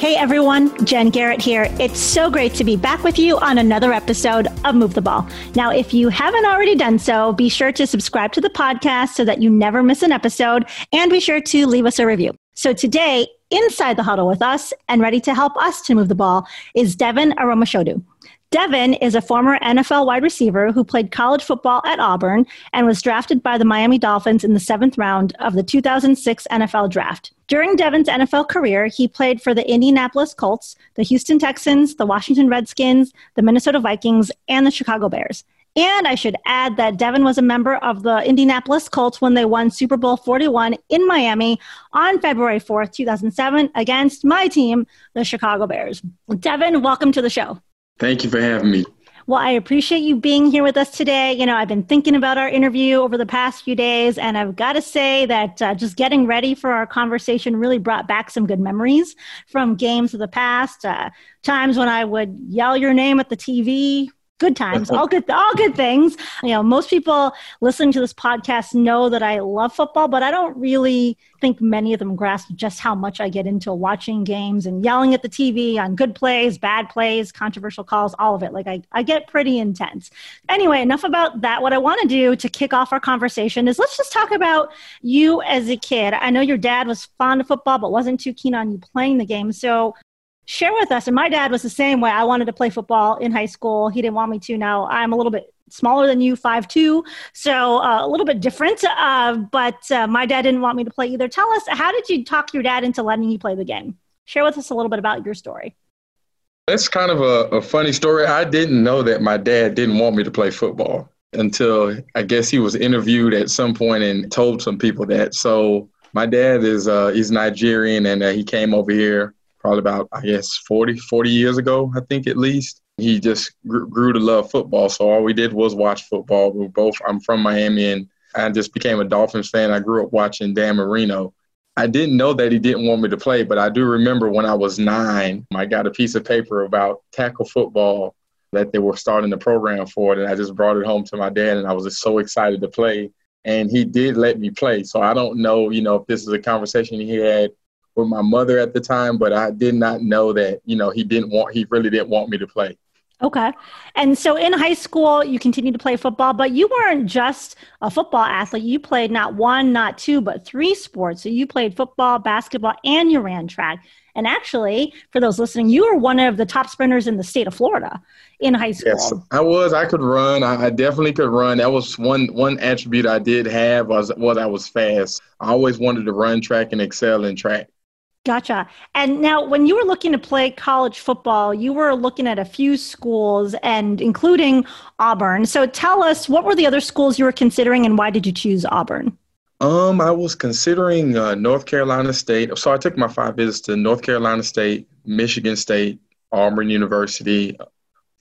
Hey everyone, Jen Garrett here. It's so great to be back with you on another episode of Move the Ball. Now, if you haven't already done so, be sure to subscribe to the podcast so that you never miss an episode and be sure to leave us a review. So today, inside the huddle with us and ready to help us to move the ball is Devin Aromashodu. Devin is a former NFL wide receiver who played college football at Auburn and was drafted by the Miami Dolphins in the seventh round of the 2006 NFL Draft. During Devin's NFL career, he played for the Indianapolis Colts, the Houston Texans, the Washington Redskins, the Minnesota Vikings, and the Chicago Bears. And I should add that Devin was a member of the Indianapolis Colts when they won Super Bowl 41 in Miami on February 4th, 2007, against my team, the Chicago Bears. Devin, welcome to the show. Thank you for having me. Well, I appreciate you being here with us today. You know, I've been thinking about our interview over the past few days, and I've got to say that uh, just getting ready for our conversation really brought back some good memories from games of the past. Uh, times when I would yell your name at the TV, good times, all good, all good things. You know, most people listening to this podcast know that I love football, but I don't really think many of them grasp just how much I get into watching games and yelling at the TV on good plays, bad plays, controversial calls, all of it. Like I, I get pretty intense. Anyway, enough about that. What I want to do to kick off our conversation is let's just talk about you as a kid. I know your dad was fond of football, but wasn't too keen on you playing the game. So share with us. And my dad was the same way. I wanted to play football in high school. He didn't want me to. Now I'm a little bit smaller than you, five two, so uh, a little bit different. Uh, but uh, my dad didn't want me to play either. Tell us, how did you talk your dad into letting you play the game? Share with us a little bit about your story. That's kind of a, a funny story. I didn't know that my dad didn't want me to play football until I guess he was interviewed at some point and told some people that. So my dad is uh, he's Nigerian and uh, he came over here probably about, I guess, 40, 40 years ago, I think at least. He just grew, to love football. So all we did was watch football. We both, I'm from Miami and I just became a Dolphins fan. I grew up watching Dan Marino. I didn't know that he didn't want me to play, but I do remember when I was nine, I got a piece of paper about tackle football that they were starting the program for it. And I just brought it home to my dad and I was just so excited to play. And he did let me play. So I don't know, you know, if this is a conversation he had with my mother at the time, but I did not know that, you know, he didn't want, he really didn't want me to play. Okay. And so in high school, you continued to play football, but you weren't just a football athlete. You played not one, not two, but three sports. So you played football, basketball, and you ran track. And actually, for those listening, you were one of the top sprinters in the state of Florida in high school. Yes, I was. I could run. I, I definitely could run. That was one one attribute I did have was was I was fast. I always wanted to run track and excel in track. Gotcha. And now, when you were looking to play college football, you were looking at a few schools and including Auburn. So tell us, what were the other schools you were considering and why did you choose Auburn? Um, I was considering uh, North Carolina State. So I took my five visits to North Carolina State, Michigan State, Auburn University,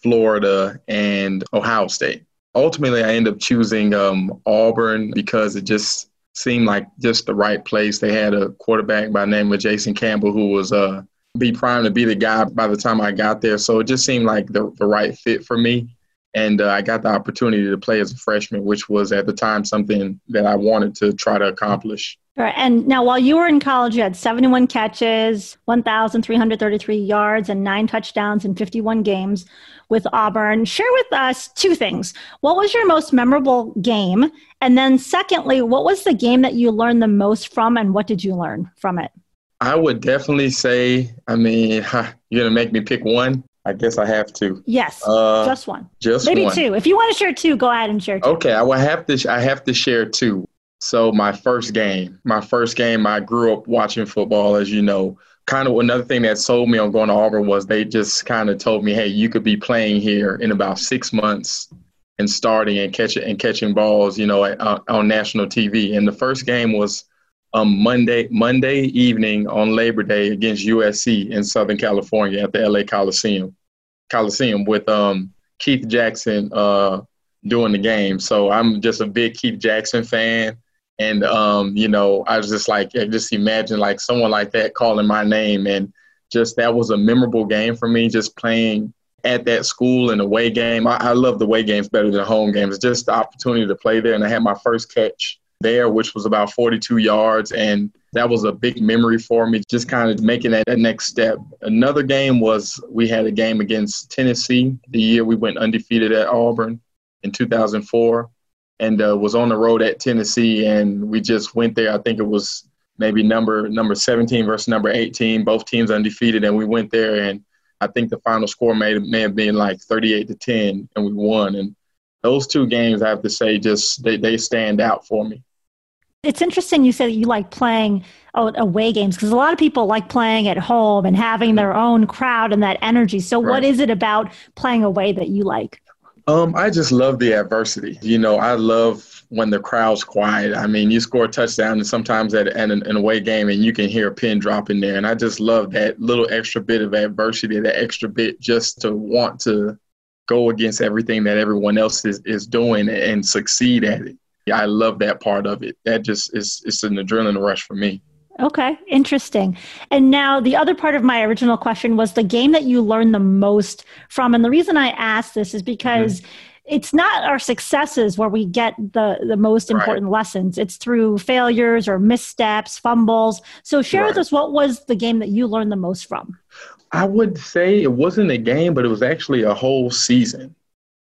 Florida, and Ohio State. Ultimately, I ended up choosing um, Auburn because it just seemed like just the right place. They had a quarterback by the name of Jason Campbell who was uh, be primed to be the guy by the time I got there. So it just seemed like the, the right fit for me. And uh, I got the opportunity to play as a freshman, which was at the time something that I wanted to try to accomplish. Right. And now, while you were in college, you had 71 catches, 1,333 yards, and nine touchdowns in 51 games with Auburn. Share with us two things. What was your most memorable game? And then, secondly, what was the game that you learned the most from, and what did you learn from it? I would definitely say, I mean, you're going to make me pick one. I guess I have to. Yes, uh, just one. Just maybe one. two. If you want to share two, go ahead and share two. Okay, I will have to. I have to share two. So my first game, my first game, I grew up watching football, as you know. Kind of another thing that sold me on going to Auburn was they just kind of told me, hey, you could be playing here in about six months and starting and catching and catching balls, you know, at, uh, on national TV. And the first game was um, Monday Monday evening on Labor Day against USC in Southern California at the LA Coliseum. Coliseum with um, Keith Jackson uh, during the game. So I'm just a big Keith Jackson fan. And, um, you know, I was just like, I just imagine like someone like that calling my name. And just that was a memorable game for me, just playing at that school in a away game. I, I love the away games better than home games. Just the opportunity to play there. And I had my first catch there, which was about 42 yards. And that was a big memory for me, just kind of making that, that next step. Another game was we had a game against Tennessee the year we went undefeated at Auburn in 2004 and uh, was on the road at Tennessee. And we just went there. I think it was maybe number number 17 versus number 18, both teams undefeated. And we went there and I think the final score may, may have been like 38 to 10 and we won. And those two games, I have to say, just they, they stand out for me. It's interesting you said that you like playing away games because a lot of people like playing at home and having their own crowd and that energy. So, right. what is it about playing away that you like? Um, I just love the adversity. You know, I love when the crowd's quiet. I mean, you score a touchdown, and sometimes at, an, an, away game, and you can hear a pin drop in there. And I just love that little extra bit of adversity, that extra bit just to want to go against everything that everyone else is, is doing and succeed at it. I love that part of it. That just is it's an adrenaline rush for me. Okay, interesting. And now the other part of my original question was the game that you learned the most from. And the reason I asked this is because mm-hmm. it's not our successes where we get the, the most important right. lessons. It's through failures or missteps, fumbles. So share right. with us what was the game that you learned the most from? I would say it wasn't a game, but it was actually a whole season.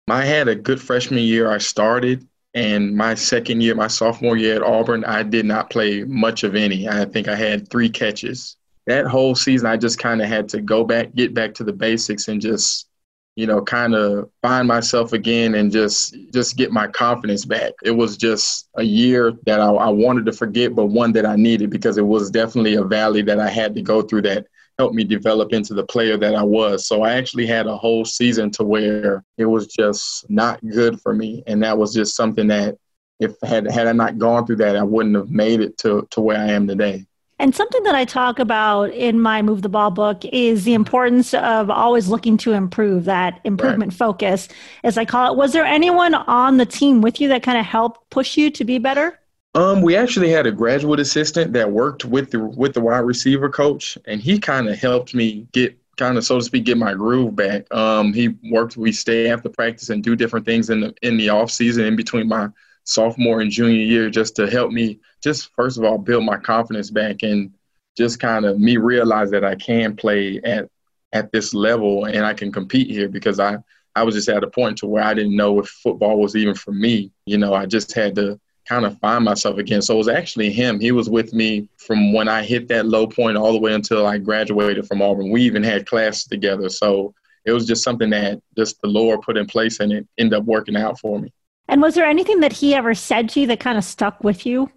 I had a good freshman year. I started and my second year, my sophomore year at Auburn, I did not play much of any. I think I had three catches. That whole season, I just kind of had to go back, get back to the basics, and just, you know, kind of find myself again and just just get my confidence back. It was just a year that I, I wanted to forget, but one that I needed because it was definitely a valley that I had to go through that helped me develop into the player that I was. So I actually had a whole season to where it was just not good for me. And that was just something that if had had I not gone through that, I wouldn't have made it to, to where I am today. And something that I talk about in my Move the Ball book is the importance of always looking to improve, that improvement right. focus, as I call it. Was there anyone on the team with you that kind of helped push you to be better? Um, we actually had a graduate assistant that worked with the with the wide receiver coach, and he kind of helped me get kind of so to speak get my groove back. Um, he worked. We stay after practice and do different things in the in the off season in between my sophomore and junior year, just to help me just first of all build my confidence back and just kind of me realize that I can play at at this level and I can compete here because I I was just at a point to where I didn't know if football was even for me. You know, I just had to kind of find myself again. So it was actually him. He was with me from when I hit that low point all the way until I graduated from Auburn. We even had class together. So it was just something that just the Lord put in place and it ended up working out for me. And was there anything that he ever said to you that kind of stuck with you?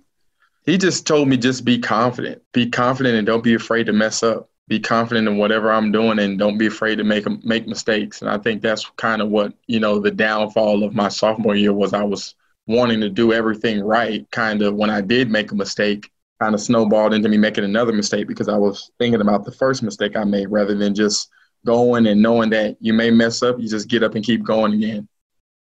He just told me just be confident. Be confident and don't be afraid to mess up. Be confident in whatever I'm doing and don't be afraid to make make mistakes. And I think that's kind of what, you know, the downfall of my sophomore year was I was wanting to do everything right, kind of when I did make a mistake, kind of snowballed into me making another mistake because I was thinking about the first mistake I made rather than just going and knowing that you may mess up, you just get up and keep going again.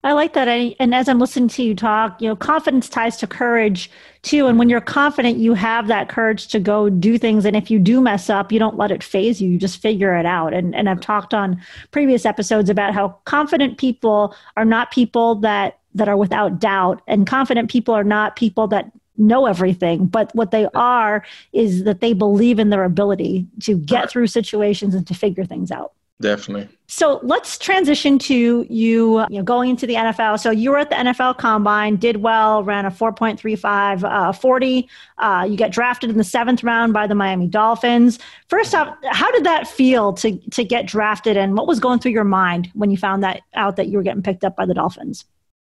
I like that. And as I'm listening to you talk, you know, confidence ties to courage too. And when you're confident, you have that courage to go do things. And if you do mess up, you don't let it faze you. You just figure it out. And, and I've talked on previous episodes about how confident people are not people that that are without doubt and confident people are not people that know everything but what they are is that they believe in their ability to get through situations and to figure things out definitely so let's transition to you, you know, going into the NFL. So you were at the NFL Combine, did well, ran a 4.35 uh, 40. Uh, you get drafted in the seventh round by the Miami Dolphins. First off, how did that feel to to get drafted, and what was going through your mind when you found that out that you were getting picked up by the Dolphins?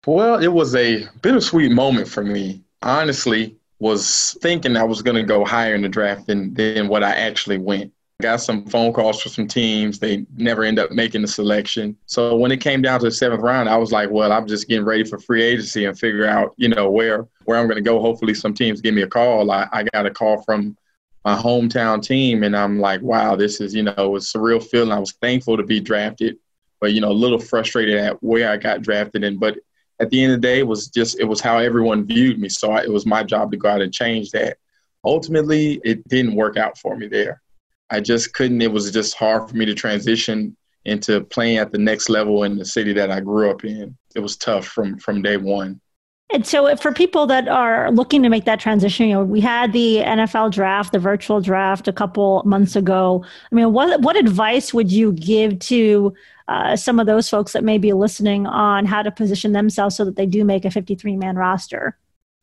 Well, it was a bittersweet moment for me. Honestly, was thinking I was going to go higher in the draft than, than what I actually went. Got some phone calls from some teams. They never end up making the selection. So when it came down to the seventh round, I was like, well, I'm just getting ready for free agency and figure out, you know, where where I'm going to go. Hopefully, some teams give me a call. I, I got a call from my hometown team, and I'm like, wow, this is, you know, a real feeling. I was thankful to be drafted but you know, a little frustrated at where I got drafted in. But at the end of the day, it was just it was how everyone viewed me. So I, it was my job to go out and change that. Ultimately, it didn't work out for me there. I just couldn't. It was just hard for me to transition into playing at the next level in the city that I grew up in. It was tough from from day one. And so, for people that are looking to make that transition, you know, we had the NFL draft, the virtual draft, a couple months ago. I mean, what what advice would you give to uh, some of those folks that may be listening on how to position themselves so that they do make a 53 man roster?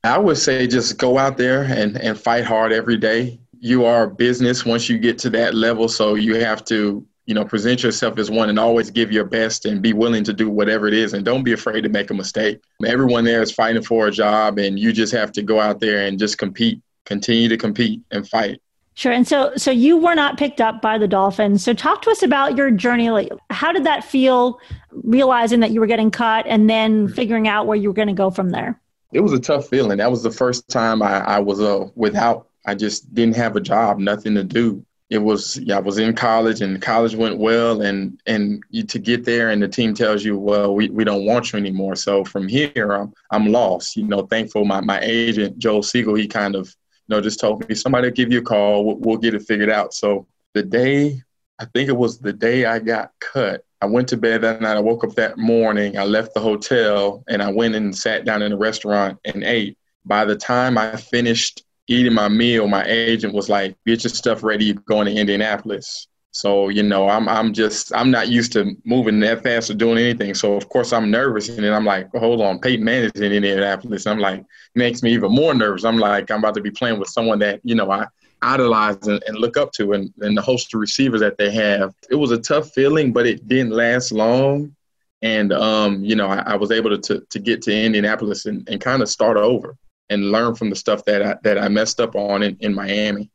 I would say just go out there and, and fight hard every day. You are a business once you get to that level, so you have to you know, present yourself as one and always give your best and be willing to do whatever it is and don't be afraid to make a mistake. Everyone there is fighting for a job and you just have to go out there and just compete, continue to compete and fight. Sure. And so so you were not picked up by the Dolphins. So talk to us about your journey. Like how did that feel realizing that you were getting cut and then figuring out where you were going to go from there? It was a tough feeling. That was the first time I, I was uh, without I just didn't have a job, nothing to do it was yeah, I was in college and college went well and and you, to get there and the team tells you well we, we don't want you anymore so from here I'm, I'm lost you know thankful my, my agent Joel Segal he kind of know just told me somebody will give you a call. We'll, we'll get it figured out. So the day I think it was the day I got cut I went to bed that night. I woke up that morning. I left the hotel and I went and sat down in a restaurant and ate. By the time I finished eating my meal, my agent was like, "Get your stuff ready. You're going to Indianapolis." So you know, I'm I'm just I'm not used to moving that fast or doing anything. So of course I'm nervous, and then I'm like, "Hold on, Peyton Manning in Indianapolis." I'm like, makes me even more nervous. I'm like, I'm about to be playing with someone that you know I idolize and, and look up to, and, and the host of receivers that they have. It was a tough feeling, but it didn't last long. And um, you know, I, I was able to, to to get to Indianapolis and, and kind of start over and learn from the stuff that I, that I messed up on in, in Miami.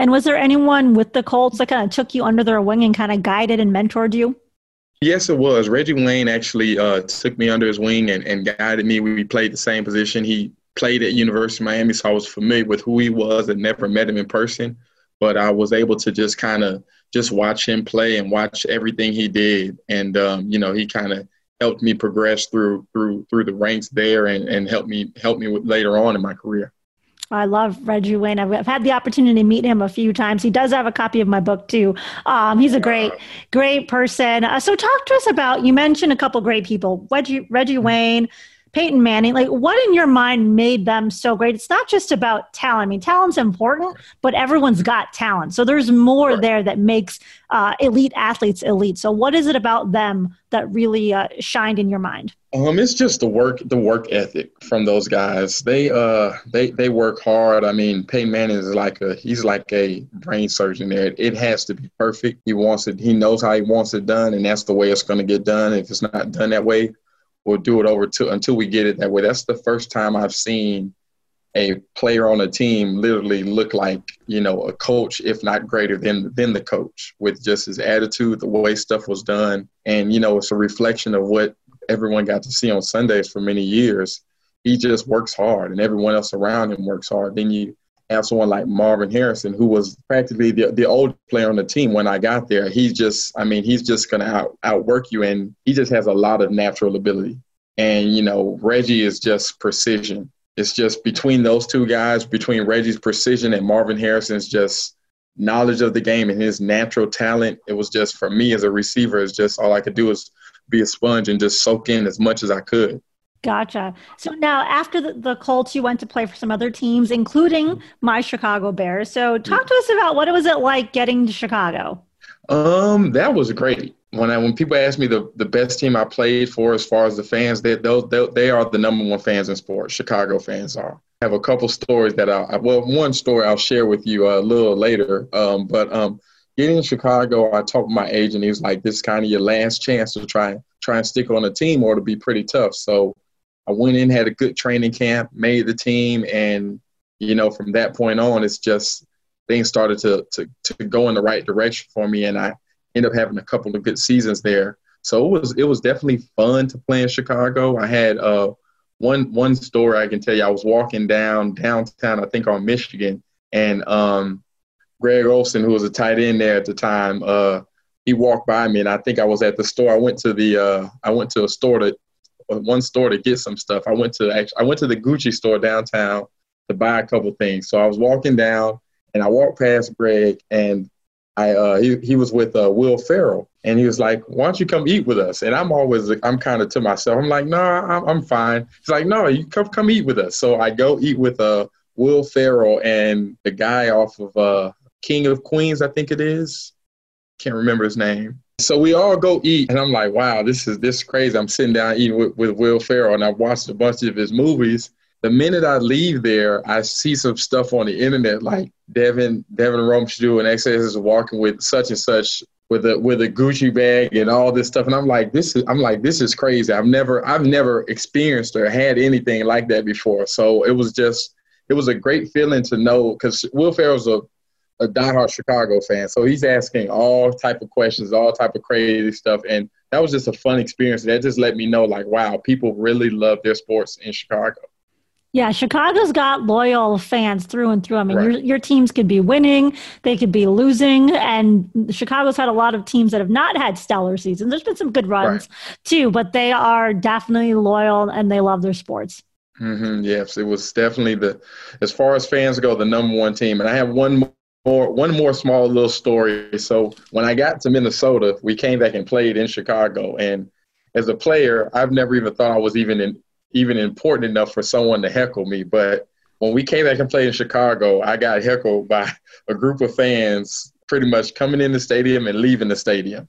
And was there anyone with the Colts that kind of took you under their wing and kind of guided and mentored you? Yes, it was. Reggie Wayne actually uh, took me under his wing and, and guided me. We played the same position. He played at University of Miami, so I was familiar with who he was and never met him in person. But I was able to just kind of just watch him play and watch everything he did. And, um, you know, he kind of helped me progress through through through the ranks there and and helped me help me with later on in my career. I love Reggie Wayne. I've, I've, had the opportunity to meet him a few times. He does have a copy of my book too. Um, he's a great, great person. Uh, so talk to us about. You mentioned a couple great people: Reggie, Reggie Wayne, Peyton Manning, like what in your mind made them so great? It's not just about talent. I mean, talent's important, but everyone's got talent. So there's more right. there that makes uh, elite athletes elite. So what is it about them that really uh, shined in your mind? Um, it's just the work, the work ethic from those guys. They uh, they they work hard. I mean, Peyton Manning is like a he's like a brain surgeon. There, it has to be perfect. He wants it. He knows how he wants it done, and that's the way it's going to get done. If it's not done that way, we'll do it over to until we get it that way. That's the first time I've seen a player on a team literally look like you know a coach, if not greater than than the coach, with just his attitude, the way stuff was done, and you know it's a reflection of what everyone got to see on Sundays for many years. He just works hard, and everyone else around him works hard. Then you have someone like Marvin Harrison, who was practically the, the old player on the team when I got there. He's just, I mean, he's just going to out, outwork you, and he just has a lot of natural ability. And, you know, Reggie is just precision. It's just between those two guys, between Reggie's precision and Marvin Harrison's just knowledge of the game and his natural talent. It was just, for me as a receiver, it's just all I could do is be a sponge and just soak in as much as I could. Gotcha. So now, after the, the, Colts, you went to play for some other teams, including my Chicago Bears. So, talk to us about what it was it like getting to Chicago. Um, that was great. When I when people ask me the, the best team I played for, as far as the fans, they those they, they are the number one fans in sports. Chicago fans are. I have a couple stories that I well, one story I'll share with you a little later. Um, but um, getting in Chicago, I talked to my agent. He was like, "This is kind of your last chance to try try and stick on a team, or to be pretty tough." So I went in, had a good training camp, made the team, and you know, from that point on, it's just things started to to to go in the right direction for me, and I ended up having a couple of good seasons there. So it was it was definitely fun to play in Chicago. I had uh, one one story I can tell you. I was walking down downtown, I think on Michigan, and um, Greg Olsen, who was a tight end there at the time, uh, he walked by me, and I think I was at the store. I went to the uh, I went to a store to one store to get some stuff. I went to actually I went to the Gucci store downtown to buy a couple things. So I was walking down, and I walked past Greg, and I uh, he he was with uh, Will Ferrell, and he was like, "Why don't you come eat with us?" And I'm always I'm kind of to myself. I'm like, "No, nah, I'm, I'm fine." He's like, "No, you come come eat with us." So I go eat with uh Will Ferrell and the guy off of uh King of Queens, I think it is. Can't remember his name. So we all go eat, and I'm like, "Wow, this is this is crazy." I'm sitting down eating with, with Will Ferrell, and I've watched a bunch of his movies. The minute I leave there, I see some stuff on the internet like Devin Devin Aromashodu and XS is walking with such and such with a with a Gucci bag and all this stuff. And I'm like, this is I'm like, this is crazy. I've never I've never experienced or had anything like that before. So it was just it was a great feeling to know because Will Ferrell's a a diehard Chicago fan, so he's asking all type of questions, all type of crazy stuff, and that was just a fun experience. That just let me know, like, wow, people really love their sports in Chicago. Yeah, Chicago's got loyal fans through and through. I mean, right. your, your teams could be winning, they could be losing, and Chicago's had a lot of teams that have not had stellar seasons. There's been some good runs right. too, but they are definitely loyal and they love their sports. Mm-hmm, yes, it was definitely the, as far as fans go, the number one team. And I have one more, one more small little story. So when I got to Minnesota, we came back and played in Chicago, and as a player, I've never even thought I was even in even important enough for someone to heckle me. But when we came back and played in Chicago, I got heckled by a group of fans pretty much coming in the stadium and leaving the stadium.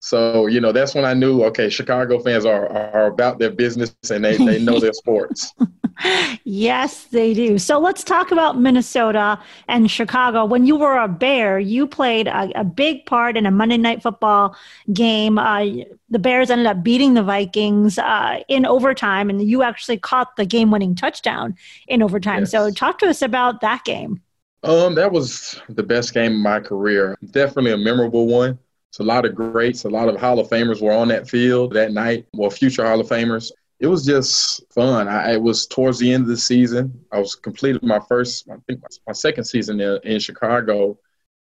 So, you know, that's when I knew, okay, Chicago fans are, are about their business and they, they know their sports. yes, they do. So let's talk about Minnesota and Chicago. When you were a Bear, you played a, a big part in a Monday Night Football game. Uh, the Bears ended up beating the Vikings uh, in overtime, and you actually caught the game winning touchdown in overtime. Yes. So talk to us about that game. Um, that was the best game of my career. Definitely a memorable one. It's a lot of greats, a lot of Hall of Famers were on that field that night, well, future Hall of Famers. It was just fun. I, it was towards the end of the season. I was completed my first, I think my, my second season in, in Chicago,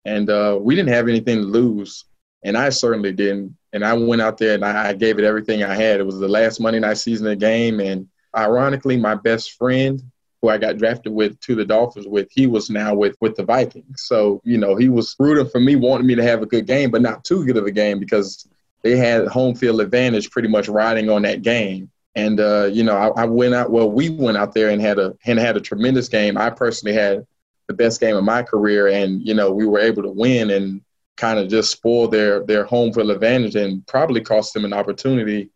and uh, we didn't have anything to lose, and I certainly didn't. And I went out there and I, I gave it everything I had. It was the last Monday night season of the game, and ironically, my best friend who I got drafted with to the Dolphins with, he was now with with the Vikings. So you know he was rooting for me, wanting me to have a good game, but not too good of a game because they had home field advantage pretty much riding on that game. And uh, you know I, I went out. Well, we went out there and had a and had a tremendous game. I personally had the best game of my career, and you know we were able to win and kind of just spoil their their home field advantage and probably cost them an opportunity,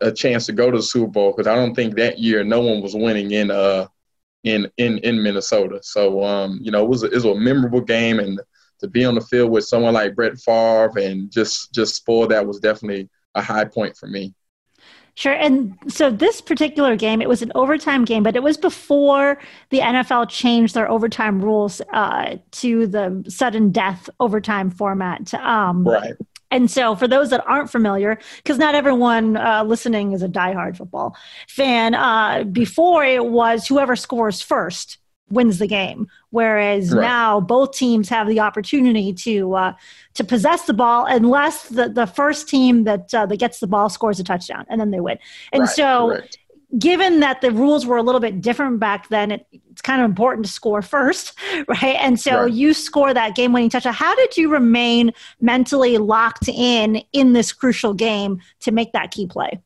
a chance to go to the Super Bowl because I don't think that year no one was winning in uh in in in Minnesota. So um, you know, it was a, it was a memorable game, and to be on the field with someone like Brett Favre and just just spoil that was definitely a high point for me. Sure. And so this particular game, it was an overtime game, but it was before the NFL changed their overtime rules uh, to the sudden death overtime format. Um, right. And so, for those that aren't familiar, because not everyone uh, listening is a diehard football fan, uh, before it was whoever scores first wins the game. Whereas right. now, both teams have the opportunity to uh, to possess the ball, unless the, the first team that uh, that gets the ball scores a touchdown, and then they win. And right. so, Correct given that the rules were a little bit different back then, it, it's kind of important to score first, right? And so right. you score that game winning touchdown. How did you remain mentally locked in in this crucial game to make that key play?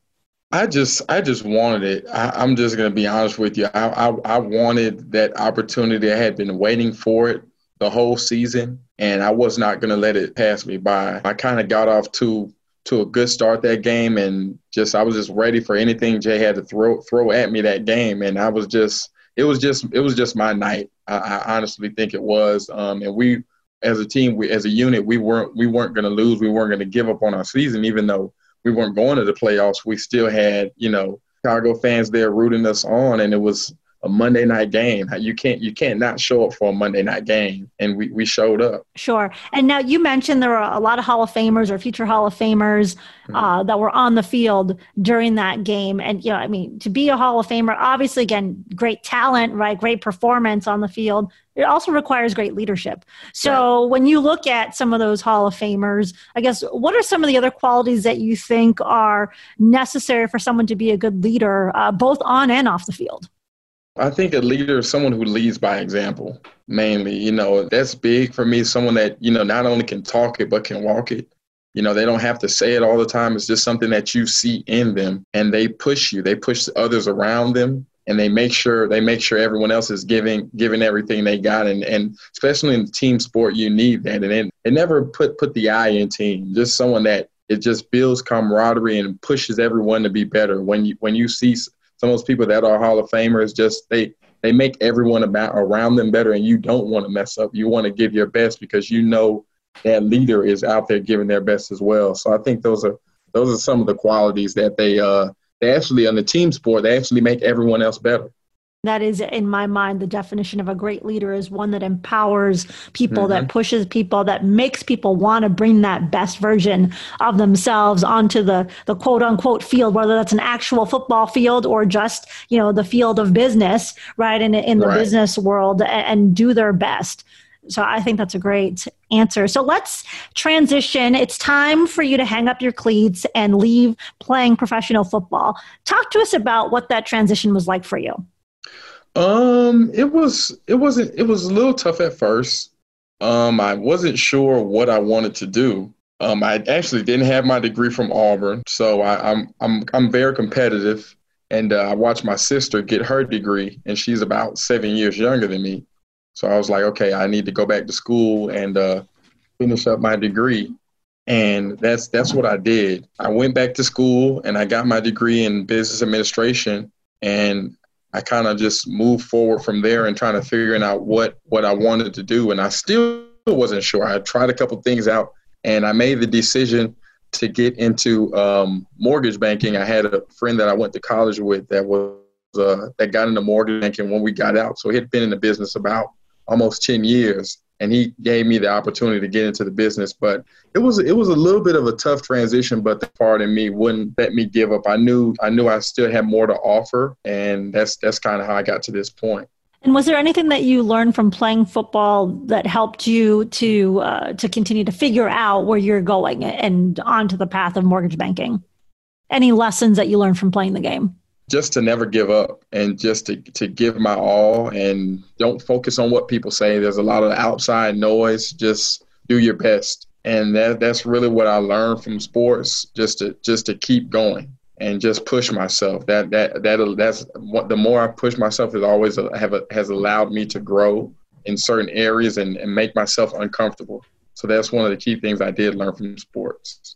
I just, I just wanted it. I, am just going to be honest with you. I, I, I wanted that opportunity. I had been waiting for it the whole season, and I was not going to let it pass me by. I kind of got off to to a good start that game, and just I was just ready for anything Jay had to throw throw at me that game, and I was just it was just it was just my night. I, I honestly think it was, um, and we as a team, we as a unit, we weren't we weren't going to lose. We weren't going to give up on our season, even though we weren't going to the playoffs. We still had you know Chicago fans there rooting us on, and it was a Monday night game. You can't you can't not show up for a Monday night game, and we we showed up. Sure. And now you mentioned there were a lot of Hall of Famers or future Hall of Famers mm-hmm. uh, that were on the field during that game, and you know, I mean, to be a Hall of Famer, obviously, again, great talent, right? Great performance on the field. It also requires great leadership. So right. when you look at some of those Hall of Famers, I guess what are some of the other qualities that you think are necessary for someone to be a good leader, uh, both on and off the field? I think a leader is someone who leads by example, mainly. You know, that's big for me. Someone that, you know, not only can talk it, but can walk it. You know, they don't have to say it all the time. It's just something that you see in them and they push you. They push others around them and they make sure they make sure everyone else is giving giving everything they got and, and especially in team sport you need that and it, it never put put the eye in team. Just someone that it just builds camaraderie and pushes everyone to be better. When you when you see some of those people that are Hall of Famers just they they make everyone about around them better, and you don't want to mess up. You want to give your best because you know that leader is out there giving their best as well. So I think those are those are some of the qualities that they uh they actually on the team sport they actually make everyone else better that is in my mind the definition of a great leader is one that empowers people mm-hmm. that pushes people that makes people want to bring that best version of themselves onto the the quote unquote field whether that's an actual football field or just you know the field of business right in in the right. business world and, and do their best so I think that's a great answer. So let's transition. It's time for you to hang up your cleats and leave playing professional football. Talk to us about what that transition was like for you. Um, it was it wasn't it was a little tough at first. Um, I wasn't sure what I wanted to do. Um, I actually didn't have my degree from Auburn, so I, am I'm, I'm I'm very competitive, and uh, I watched my sister get her degree, and she's about seven years younger than me. So I was like, okay, I need to go back to school and uh, finish up my degree, and that's that's what I did. I went back to school and I got my degree in business administration, and I kind of just moved forward from there and trying to figuring out what what I wanted to do, and I still wasn't sure. I tried a couple things out, and I made the decision to get into um, mortgage banking. I had a friend that I went to college with that was uh, that got into mortgage banking when we got out, so he had been in the business about almost ten years, and he gave me the opportunity to get into the business. But it was it was a little bit of a tough transition, but the part in me wouldn't let me give up. I knew I knew I still had more to offer, and that's that's kind of how I got to this point. And was there anything that you learned from playing football that helped you to uh, to continue to figure out where you're going and onto the path of mortgage banking? Any lessons that you learned from playing the game? Just to never give up and just to, to give my all and don't focus on what people say. There's a lot of outside noise. Just do your best. And that that's really what I learned from sports, just to just to keep going and just push myself. That that that that's what the more I push myself is always have a, has allowed me to grow in certain areas and, and make myself uncomfortable. So that's one of the key things I did learn from sports.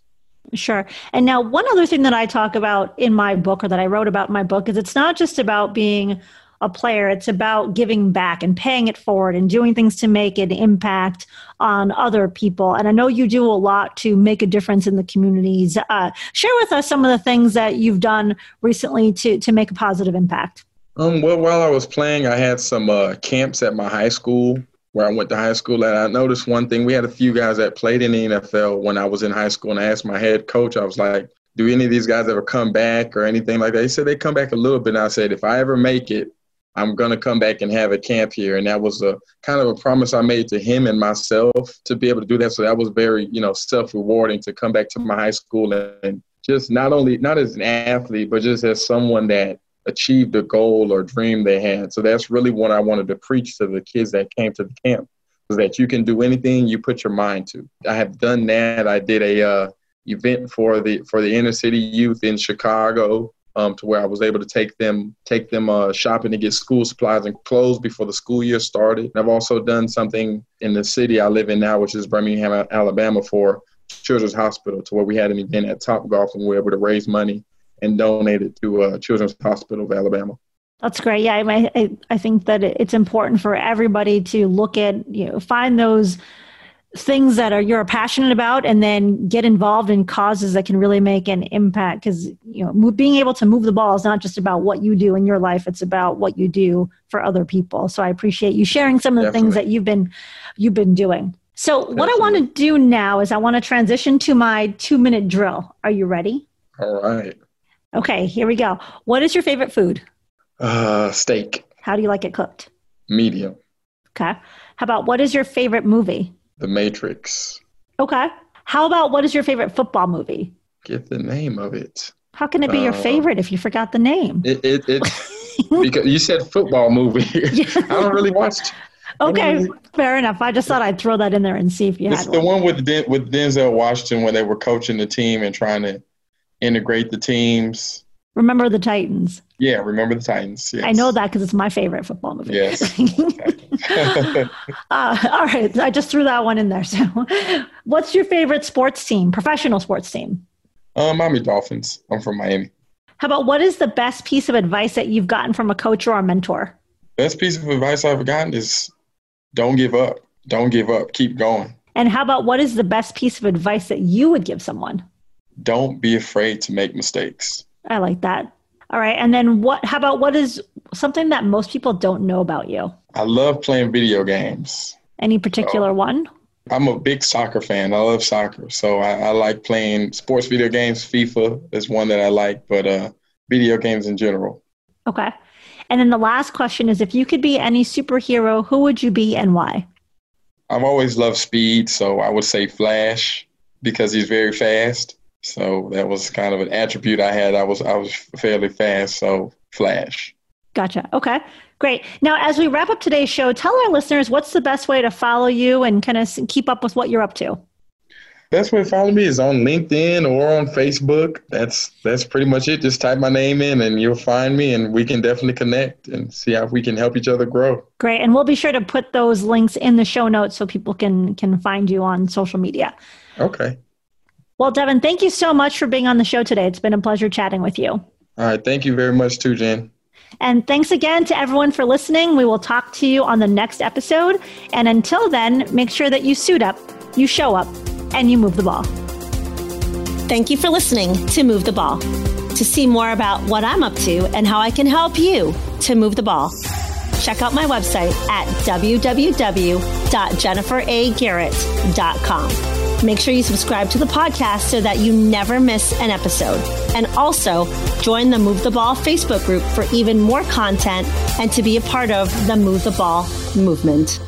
Sure. And now, one other thing that I talk about in my book or that I wrote about in my book is it's not just about being a player, it's about giving back and paying it forward and doing things to make an impact on other people. And I know you do a lot to make a difference in the communities. Uh, share with us some of the things that you've done recently to, to make a positive impact. Um, well, while I was playing, I had some uh, camps at my high school where I went to high school. And I noticed one thing: we had a few guys that played in the NFL when I was in high school. And I asked my head coach, I was like, "Do any of these guys ever come back or anything like that?" He said they come back a little bit. And I said, "If I ever make it, I'm gonna come back and have a camp here." And that was a kind of a promise I made to him and myself to be able to do that. So that was very, you know, self-rewarding to come back to my high school and just not only not as an athlete, but just as someone that achieved a goal or dream they had. So that's really what I wanted to preach to the kids that came to the camp was that you can do anything you put your mind to. I have done that. I did a uh, event for the for the inner city youth in Chicago um, to where I was able to take them take them uh, shopping to get school supplies and clothes before the school year started. And I've also done something in the city I live in now, which is Birmingham, Alabama, for Children's Hospital, to where we had an event at Top Golf and we were able to raise money and donate it to uh, Children's Hospital of Alabama. That's great. Yeah, I, I think that it's important for everybody to look at, you know, find those things that are you're passionate about and then get involved in causes that can really make an impact because you know being able to move the ball is not just about what you do in your life it's about what you do for other people so i appreciate you sharing some of the Definitely. things that you've been you've been doing so Definitely. what i want to do now is i want to transition to my two minute drill are you ready all right okay here we go what is your favorite food uh steak how do you like it cooked medium okay how about what is your favorite movie the Matrix. Okay. How about what is your favorite football movie? Get the name of it. How can it be uh, your favorite if you forgot the name? It, it, it because you said football movie. I don't really watch. Okay, really, fair enough. I just thought I'd throw that in there and see if you had. It's the one with Den- with Denzel Washington when they were coaching the team and trying to integrate the teams. Remember the Titans. Yeah, remember the Titans. Yes. I know that because it's my favorite football movie. Yes. uh, all right, I just threw that one in there. So, what's your favorite sports team, professional sports team? Uh, Miami Dolphins. I'm from Miami. How about what is the best piece of advice that you've gotten from a coach or a mentor? Best piece of advice I've gotten is don't give up. Don't give up. Keep going. And how about what is the best piece of advice that you would give someone? Don't be afraid to make mistakes. I like that. All right. And then what how about what is something that most people don't know about you? I love playing video games. Any particular so, one? I'm a big soccer fan. I love soccer. So I, I, like playing sports video games. FIFA is one that I like, but uh, video games in general. Okay. And then the last question is if you could be any superhero, who would you be and why? I've always loved speed, so I would say Flash because he's very fast. So that was kind of an attribute I had. I was I was fairly fast, so Flash. Gotcha. Okay. Great. Now, as we wrap up today's show, tell our listeners what's the best way to follow you and kind of keep up with what you're up to. Best way to follow me is on LinkedIn or on Facebook. That's that's pretty much it. Just type my name in and you'll find me, and we can definitely connect and see how we can help each other grow. Great, and we'll be sure to put those links in the show notes so people can can find you on social media. Okay. Well, Devin, thank you so much for being on the show today. It's been a pleasure chatting with you. All right. Thank you very much, too, Jen. And thanks again to everyone for listening. We will talk to you on the next episode. And until then, make sure that you suit up, you show up, and you move the ball. Thank you for listening to Move the Ball. To see more about what I'm up to and how I can help you to move the ball, check out my website at www.jenniferagarrett.com. Make sure you subscribe to the podcast so that you never miss an episode. And also join the Move the Ball Facebook group for even more content and to be a part of the Move the Ball movement.